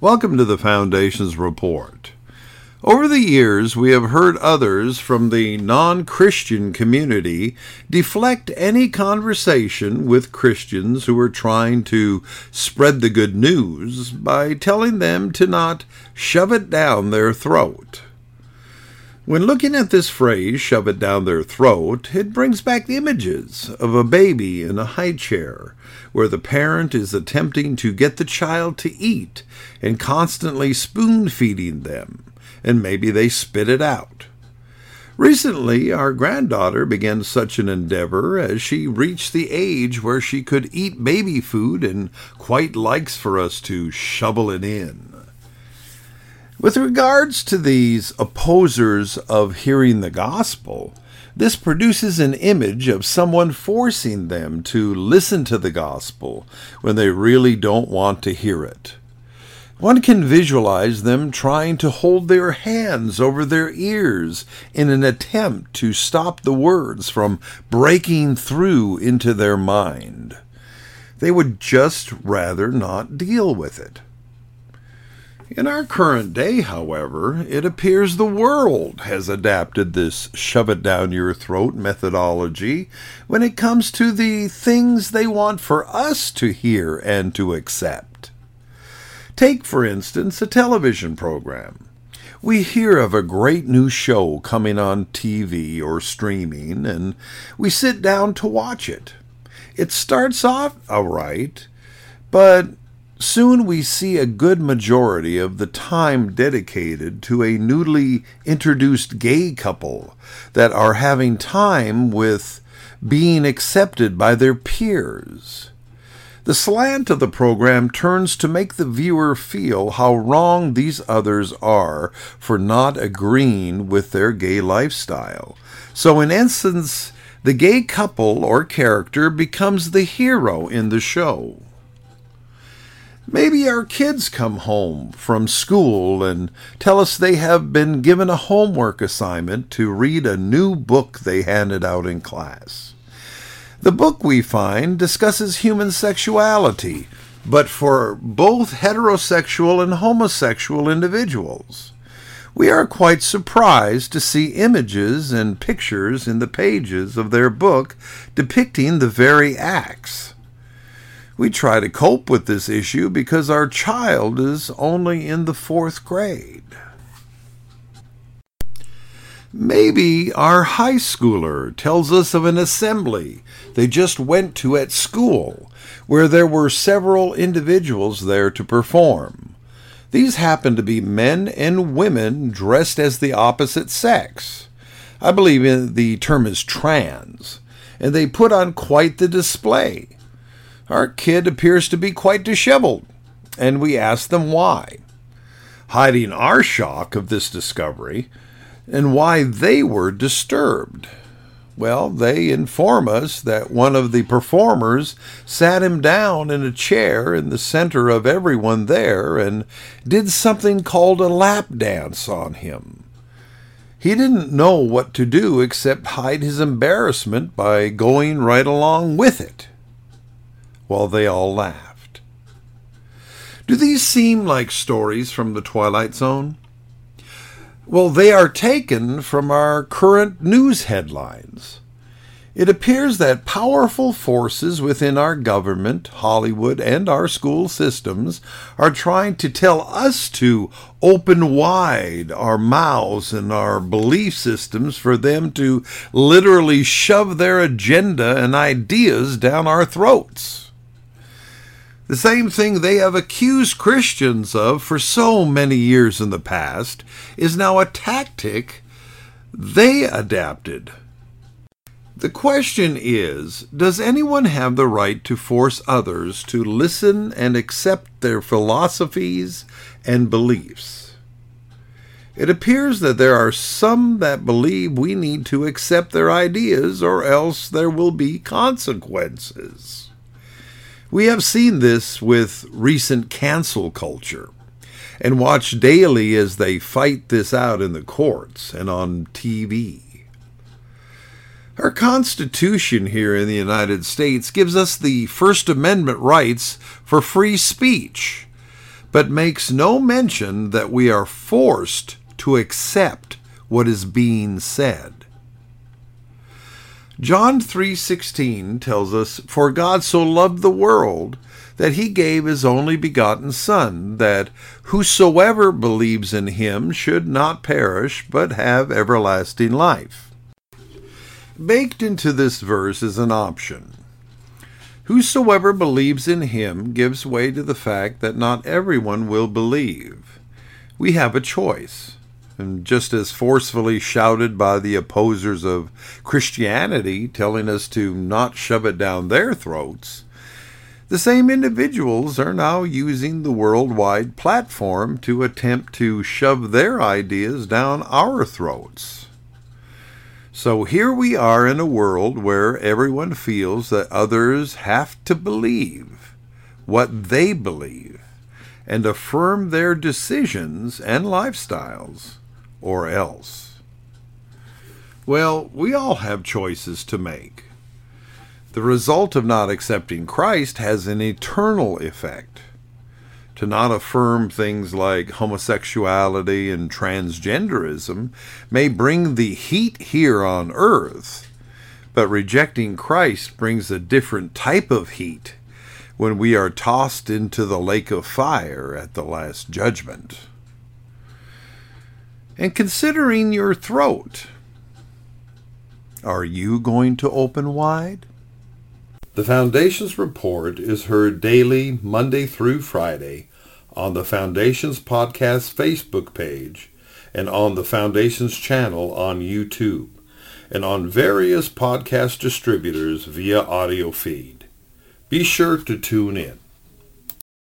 Welcome to the Foundation's report. Over the years, we have heard others from the non Christian community deflect any conversation with Christians who are trying to spread the good news by telling them to not shove it down their throat. When looking at this phrase, shove it down their throat, it brings back images of a baby in a high chair, where the parent is attempting to get the child to eat and constantly spoon feeding them and maybe they spit it out. Recently, our granddaughter began such an endeavor as she reached the age where she could eat baby food and quite likes for us to shovel it in. With regards to these opposers of hearing the gospel, this produces an image of someone forcing them to listen to the gospel when they really don't want to hear it. One can visualize them trying to hold their hands over their ears in an attempt to stop the words from breaking through into their mind. They would just rather not deal with it. In our current day, however, it appears the world has adapted this shove it down your throat methodology when it comes to the things they want for us to hear and to accept. Take, for instance, a television program. We hear of a great new show coming on TV or streaming, and we sit down to watch it. It starts off all right, but soon we see a good majority of the time dedicated to a newly introduced gay couple that are having time with being accepted by their peers. The slant of the program turns to make the viewer feel how wrong these others are for not agreeing with their gay lifestyle. So, in essence, the gay couple or character becomes the hero in the show. Maybe our kids come home from school and tell us they have been given a homework assignment to read a new book they handed out in class. The book, we find, discusses human sexuality, but for both heterosexual and homosexual individuals. We are quite surprised to see images and pictures in the pages of their book depicting the very acts. We try to cope with this issue because our child is only in the fourth grade. Maybe our high schooler tells us of an assembly they just went to at school where there were several individuals there to perform. These happened to be men and women dressed as the opposite sex. I believe the term is trans, and they put on quite the display. Our kid appears to be quite disheveled, and we ask them why. Hiding our shock of this discovery, and why they were disturbed. Well, they inform us that one of the performers sat him down in a chair in the center of everyone there and did something called a lap dance on him. He didn't know what to do except hide his embarrassment by going right along with it. While they all laughed. Do these seem like stories from the Twilight Zone? Well, they are taken from our current news headlines. It appears that powerful forces within our government, Hollywood, and our school systems are trying to tell us to open wide our mouths and our belief systems for them to literally shove their agenda and ideas down our throats. The same thing they have accused Christians of for so many years in the past is now a tactic they adapted. The question is Does anyone have the right to force others to listen and accept their philosophies and beliefs? It appears that there are some that believe we need to accept their ideas or else there will be consequences. We have seen this with recent cancel culture and watch daily as they fight this out in the courts and on TV. Our Constitution here in the United States gives us the First Amendment rights for free speech, but makes no mention that we are forced to accept what is being said. John 3:16 tells us, "For God so loved the world that he gave his only begotten son, that whosoever believes in him should not perish but have everlasting life." Baked into this verse is an option. Whosoever believes in him gives way to the fact that not everyone will believe. We have a choice and just as forcefully shouted by the opposers of Christianity, telling us to not shove it down their throats, the same individuals are now using the worldwide platform to attempt to shove their ideas down our throats. So here we are in a world where everyone feels that others have to believe what they believe and affirm their decisions and lifestyles or else. Well, we all have choices to make. The result of not accepting Christ has an eternal effect. To not affirm things like homosexuality and transgenderism may bring the heat here on earth, but rejecting Christ brings a different type of heat when we are tossed into the lake of fire at the last judgment and considering your throat. Are you going to open wide? The Foundation's report is heard daily, Monday through Friday, on the Foundation's podcast Facebook page and on the Foundation's channel on YouTube and on various podcast distributors via audio feed. Be sure to tune in.